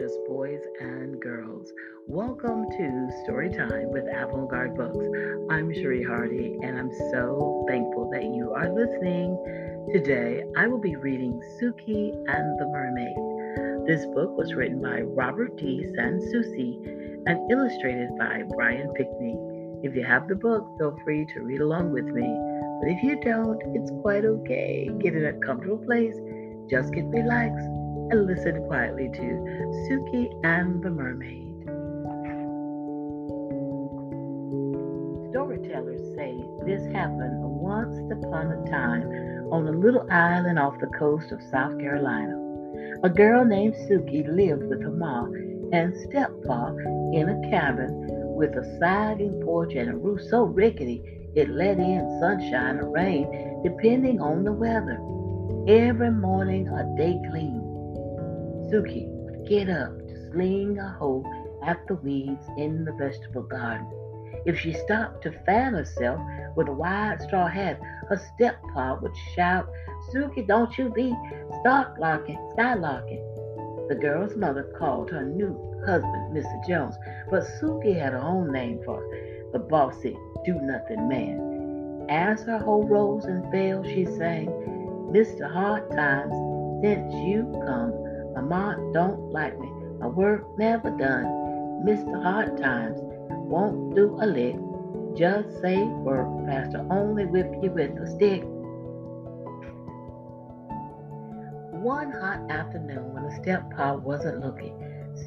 Precious boys and girls. Welcome to Storytime with Avant Garde Books. I'm Cherie Hardy, and I'm so thankful that you are listening. Today, I will be reading Sukey and the Mermaid. This book was written by Robert D. San Souci and illustrated by Brian Pinkney. If you have the book, feel free to read along with me. But if you don't, it's quite okay. Get in a comfortable place, just get relaxed and listen quietly to Sukey and the Mermaid. Storytellers say this happened once upon a time on a little island off the coast of South Carolina. A girl named Sukey lived with her mom and steppa in a cabin with a sagging porch and a roof so rickety it let in sunshine or rain depending on the weather. Every morning a day clean Sukey would get up to sling a hoe at the weeds in the vegetable garden. If she stopped to fan herself with a wide straw hat, her steppa would shout, Sukey, don't you be stalklocking, skylarking. The girl's mother called her new husband Mr. Jones, but Sukey had her own name for the bossy, do-nothing man. As her hoe rose and fell, she sang, Mr. Hard Times, since you come, my mom don't like me. My work never done. Mr. Hard Times won't do a lick. Just say work. Pastor only whip you with a stick. One hot afternoon when the steppa wasn't looking,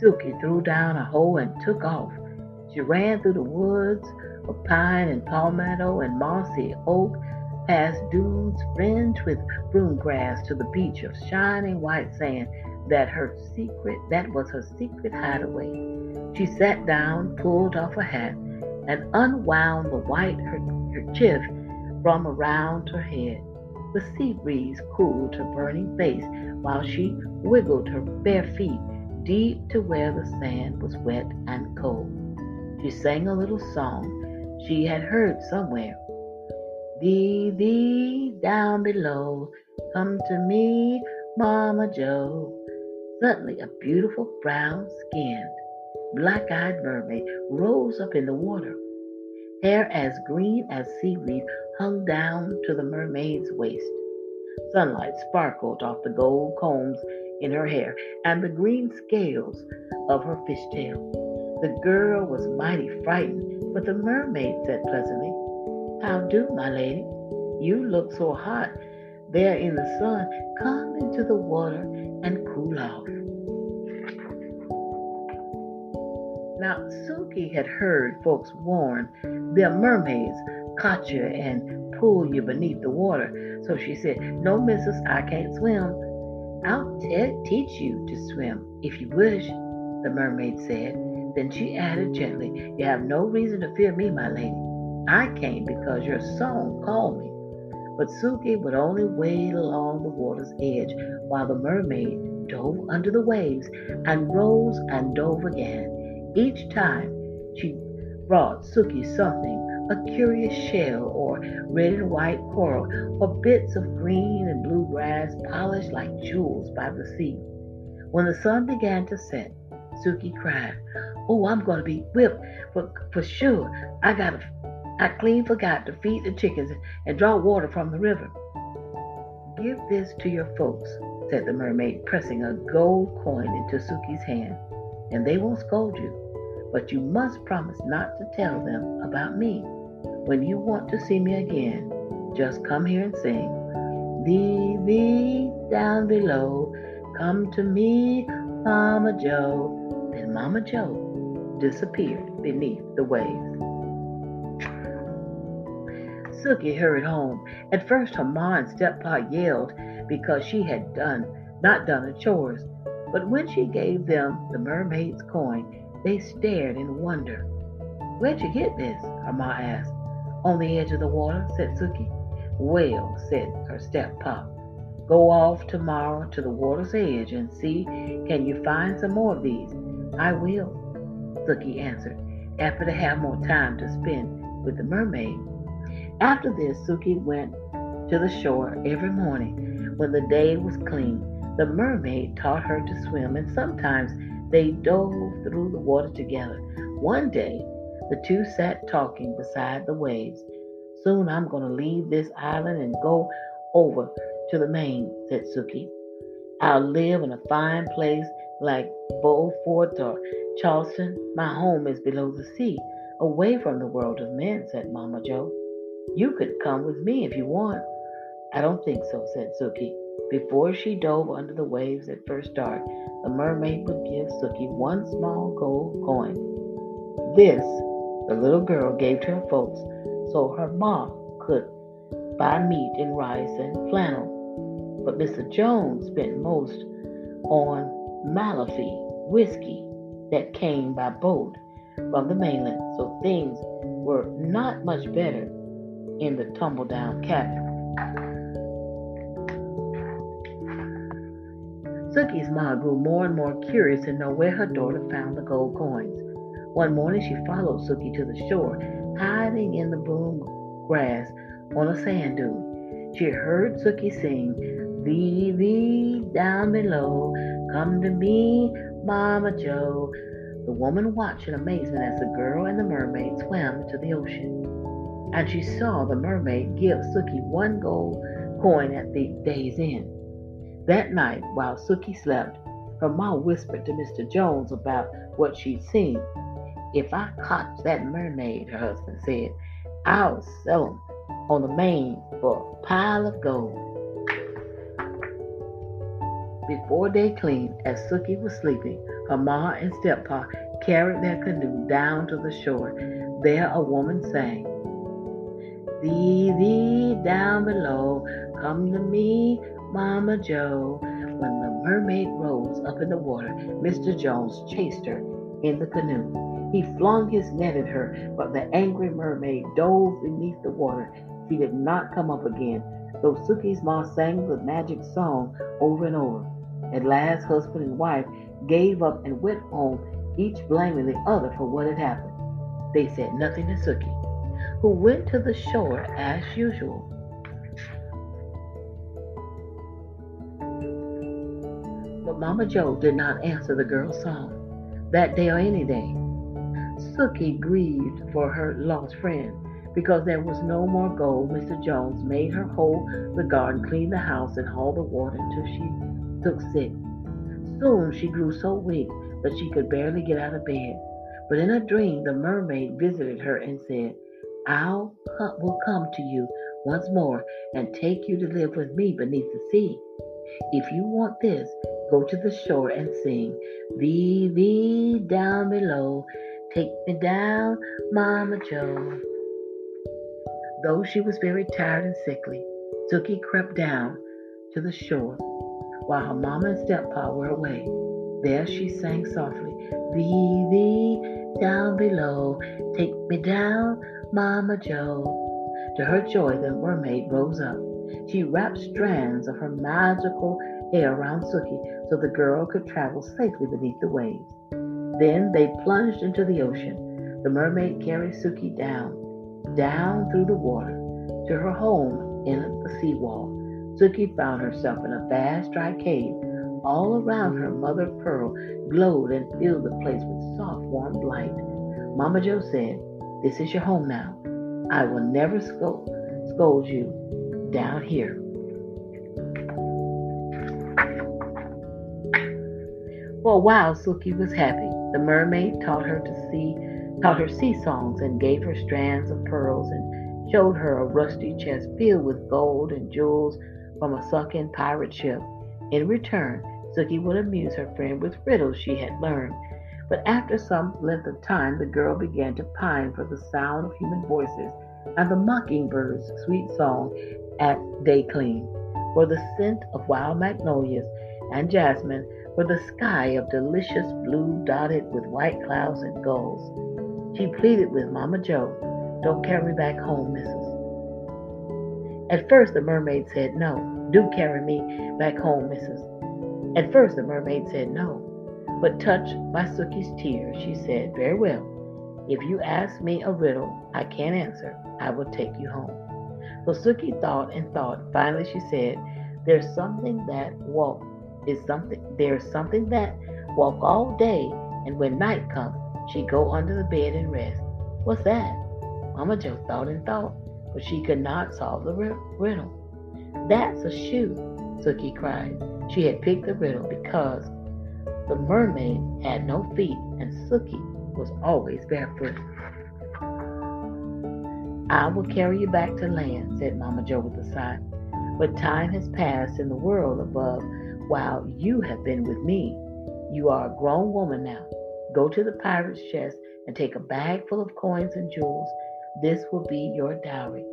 Sukey threw down a hoe and took off. She ran through the woods of pine and palmetto and mossy oak, past dunes fringed with broom grass to the beach of shining white sand that her secret that was her secret hideaway. She sat down, pulled off her hat, and unwound the white kerchief from around her head. The sea breeze cooled her burning face while she wiggled her bare feet deep to where the sand was wet and cold. She sang a little song she had heard somewhere. Dee, dee, down below, come to me, Mama Jo. Suddenly, a beautiful brown skinned, black eyed mermaid rose up in the water. Hair as green as seaweed hung down to the mermaid's waist. Sunlight sparkled off the gold combs in her hair and the green scales of her fishtail. The girl was mighty frightened, but the mermaid said pleasantly, How do, my lady? You look so hot there in the sun. Come into the water and cool off. Now, Sukey had heard folks warn the mermaids caught you and pull you beneath the water. So she said, No, missus, I can't swim. I'll te- teach you to swim if you wish, the mermaid said. Then she added gently, You have no reason to fear me, my lady. I came because your song called me. But Sukey would only wade along the water's edge while the mermaid dove under the waves and rose and dove again. Each time she brought Sukey something a curious shell or red and white coral or bits of green and blue grass polished like jewels by the sea. When the sun began to set, Suki cried, Oh, I'm going to be whipped for, for sure. I got to I clean forgot to feed the chickens and draw water from the river. Give this to your folks, said the mermaid, pressing a gold coin into Sukey's hand, and they won't scold you. But you must promise not to tell them about me. When you want to see me again, just come here and sing. Thee, thee, down below, come to me, Mama Jo. Then Mama Jo disappeared beneath the waves. Sukey hurried home. At first, her ma and steppa yelled because she had done not done her chores. But when she gave them the mermaid's coin, they stared in wonder. Where'd you get this? her ma asked. On the edge of the water, said Sukey. Well, said her steppa, go off tomorrow to the water's edge and see can you find some more of these. I will, Sukey answered, after to have more time to spend with the mermaid. After this, Sukey went to the shore every morning when the day was clean. The mermaid taught her to swim, and sometimes they dove through the water together. One day, the two sat talking beside the waves. Soon I'm going to leave this island and go over to the main, said Sukey. I'll live in a fine place like Beaufort or Charleston. My home is below the sea, away from the world of men, said Mama Jo. You could come with me if you want. I don't think so, said Sukey. Before she dove under the waves at first dark, the mermaid would give Sukey one small gold coin. This the little girl gave to her folks so her mom could buy meat and rice and flannel. But Mr. Jones spent most on Malafie whiskey that came by boat from the mainland, so things were not much better in the tumble down cabin. Sukey's ma grew more and more curious to know where her daughter found the gold coins. One morning she followed Sukey to the shore, hiding in the boom grass on a sand dune. She heard Sukey sing, Thee, thee, down below, come to me, Mama Jo. The woman watched in amazement as the girl and the mermaid swam into the ocean and she saw the mermaid give Sukey one gold coin at the day's end. That night, while Sukey slept, her mom whispered to Mr. Jones about what she'd seen. If I catch that mermaid, her husband said, I'll sell him on the main for a pile of gold. Before day cleaned, as Sukey was sleeping, her ma and steppa carried their canoe down to the shore. There a woman sang, Thee, thee, down below, come to me, Mama Jo. When the mermaid rose up in the water, Mr. Jones chased her in the canoe. He flung his net at her, but the angry mermaid dove beneath the water. She did not come up again, though Sukey's ma sang the magic song over and over. At last, husband and wife gave up and went home, each blaming the other for what had happened. They said nothing to Sukey who went to the shore as usual. But Mama Jo did not answer the girl's song that day or any day. Sukey grieved for her lost friend. Because there was no more gold, Mr. Jones made her hoe the garden, clean the house, and haul the water until she took sick. Soon she grew so weak that she could barely get out of bed. But in a dream, the mermaid visited her and said, I will come to you once more and take you to live with me beneath the sea. If you want this, go to the shore and sing, thee, down below, take me down, Mama Jo. Though she was very tired and sickly, Sukey crept down to the shore while her mama and steppa were away. There she sang softly, thee, down below, take me down, Mama Jo. To her joy, the mermaid rose up. She wrapped strands of her magical hair around Sukey so the girl could travel safely beneath the waves. Then they plunged into the ocean. The mermaid carried Sukey down, down through the water, to her home in the seawall. Sukey found herself in a vast dry cave. All around her, mother pearl glowed and filled the place with soft, warm light. Mama Jo said, this is your home now. I will never scold, scold you down here. For a while, Sukey was happy. The mermaid taught her to see, taught her sea songs, and gave her strands of pearls, and showed her a rusty chest filled with gold and jewels from a sunken pirate ship. In return, Sukey would amuse her friend with riddles she had learned but after some length of time, the girl began to pine for the sound of human voices and the mockingbird's sweet song at day clean, for the scent of wild magnolias and jasmine, for the sky of delicious blue dotted with white clouds and gulls. She pleaded with Mama Jo, Don't carry me back home, missus. At first, the mermaid said, No, do carry me back home, missus. At first, the mermaid said, No. But touched by Sukey's tears, she said, Very well. If you ask me a riddle I can't answer, I will take you home. So Sukey thought and thought. Finally, she said, There's something that walks is something there's something that walk all day and when night comes, she go under the bed and rest. What's that? Mama Jo thought and thought, but she could not solve the riddle. That's a shoe, Sukey cried. She had picked the riddle because the mermaid had no feet and Sukey was always barefoot. I will carry you back to land, said Mama Jo with a sigh. But time has passed in the world above while you have been with me. You are a grown woman now. Go to the pirate's chest and take a bag full of coins and jewels. This will be your dowry.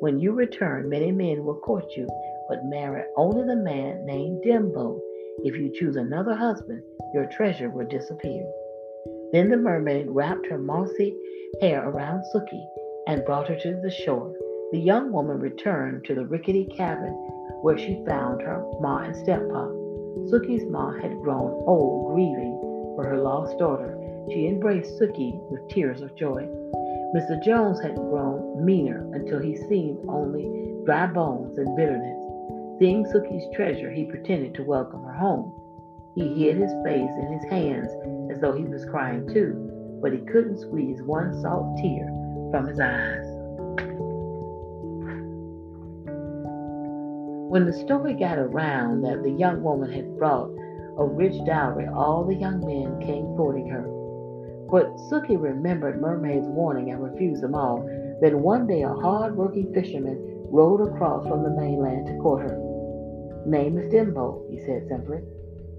When you return, many men will court you, but marry only the man named Dimbo. If you choose another husband, your treasure will disappear. Then the mermaid wrapped her mossy hair around Sukey and brought her to the shore. The young woman returned to the rickety cabin where she found her ma and steppa. Sukey's ma had grown old, grieving for her lost daughter. She embraced Sukey with tears of joy. Mr. Jones had grown meaner until he seemed only dry bones and bitterness. Seeing Sukey's treasure, he pretended to welcome her home. He hid his face in his hands as though he was crying too, but he couldn't squeeze one salt tear from his eyes. When the story got around that the young woman had brought a rich dowry, all the young men came courting her. But Sukey remembered Mermaid's warning and refused them all. Then one day a hard-working fisherman rowed across from the mainland to court her. Name is Dimbo, he said simply.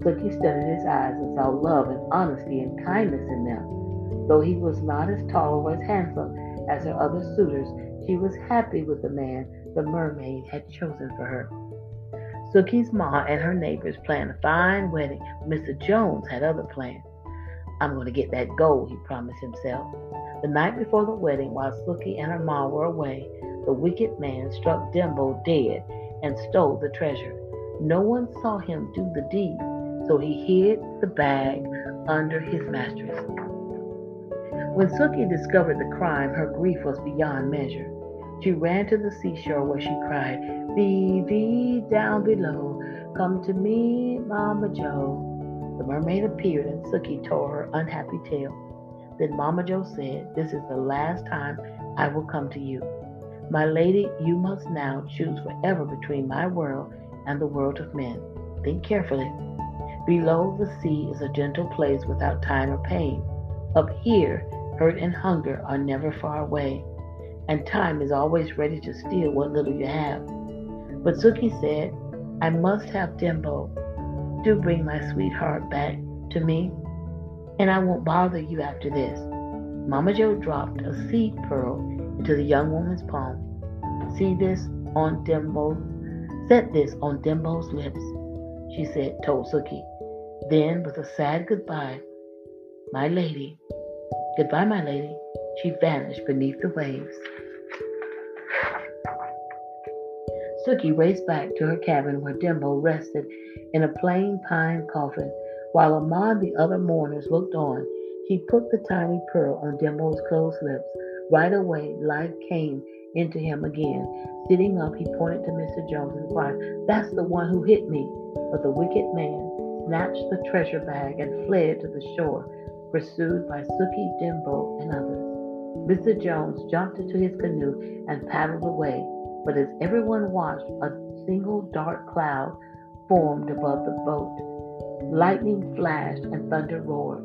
Sukey studied his eyes and saw love and honesty and kindness in them. Though he was not as tall or as handsome as her other suitors, she was happy with the man the mermaid had chosen for her. Sukey's ma and her neighbors planned a fine wedding. Mr. Jones had other plans. I'm going to get that gold, he promised himself. The night before the wedding, while Sukey and her ma were away, the wicked man struck Dimbo dead and stole the treasure. No one saw him do the deed, so he hid the bag under his mattress. When Sukey discovered the crime, her grief was beyond measure. She ran to the seashore where she cried, Vivi down below, come to me, Mama Jo. The mermaid appeared and Sukey told her unhappy tale. Then Mama Jo said, This is the last time I will come to you. My lady, you must now choose forever between my world and the world of men. Think carefully. Below the sea is a gentle place without time or pain. Up here, hurt and hunger are never far away, and time is always ready to steal what little you have. But Sukey said, I must have Dimbo. Do bring my sweetheart back to me, and I won't bother you after this. Mama Jo dropped a seed pearl into the young woman's palm. See this on Dimbo, set this on Dimbo's lips, she said, told Sukey. Then, with a sad goodbye, my lady, goodbye, my lady, she vanished beneath the waves. Sukey raced back to her cabin where Dimbo rested in a plain pine coffin. While Amon the other mourners looked on, he put the tiny pearl on Dimbo's closed lips. Right away, life came into him again. Sitting up, he pointed to Mr. Jones and cried, That's the one who hit me. But the wicked man snatched the treasure bag and fled to the shore, pursued by Sukey, Dimbo, and others. Mr. Jones jumped into his canoe and paddled away. But as everyone watched, a single dark cloud formed above the boat. Lightning flashed and thunder roared.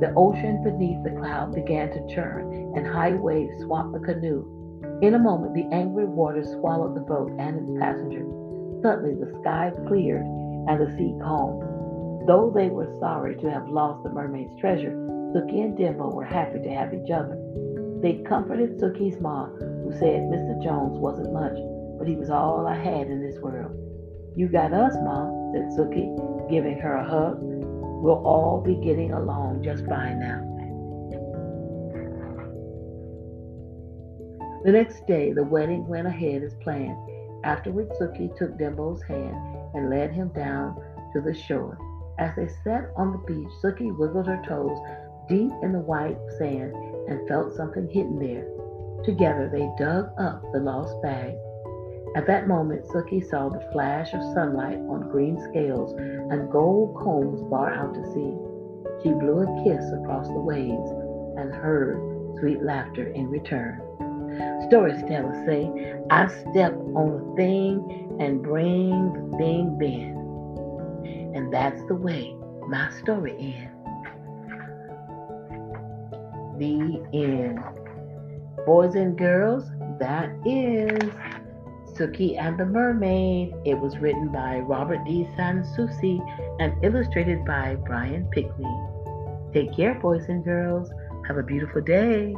The ocean beneath the cloud began to churn, and high waves swamped the canoe. In a moment, the angry waters swallowed the boat and its passengers. Suddenly, the sky cleared and the sea calmed. Though they were sorry to have lost the mermaid's treasure, Sukey and Dimbo were happy to have each other. They comforted Sukey's mom, who said Mr. Jones wasn't much, but he was all I had in this world. You got us, Mom, said Sukey, giving her a hug. We'll all be getting along just fine now. The next day, the wedding went ahead as planned. Afterwards, Sukey took Dimbo's hand and led him down to the shore. As they sat on the beach, Sukey wiggled her toes deep in the white sand and felt something hidden there. Together they dug up the lost bag. At that moment, Sukey saw the flash of sunlight on green scales and gold combs far out to sea. She blew a kiss across the waves and heard sweet laughter in return. Storytellers say, I step on a thing and bring the thing then. And that's the way my story ends. The end. Boys and girls, that is Sukey and the Mermaid. It was written by Robert D. San Souci and illustrated by Brian Pinkney. Take care, boys and girls. Have a beautiful day.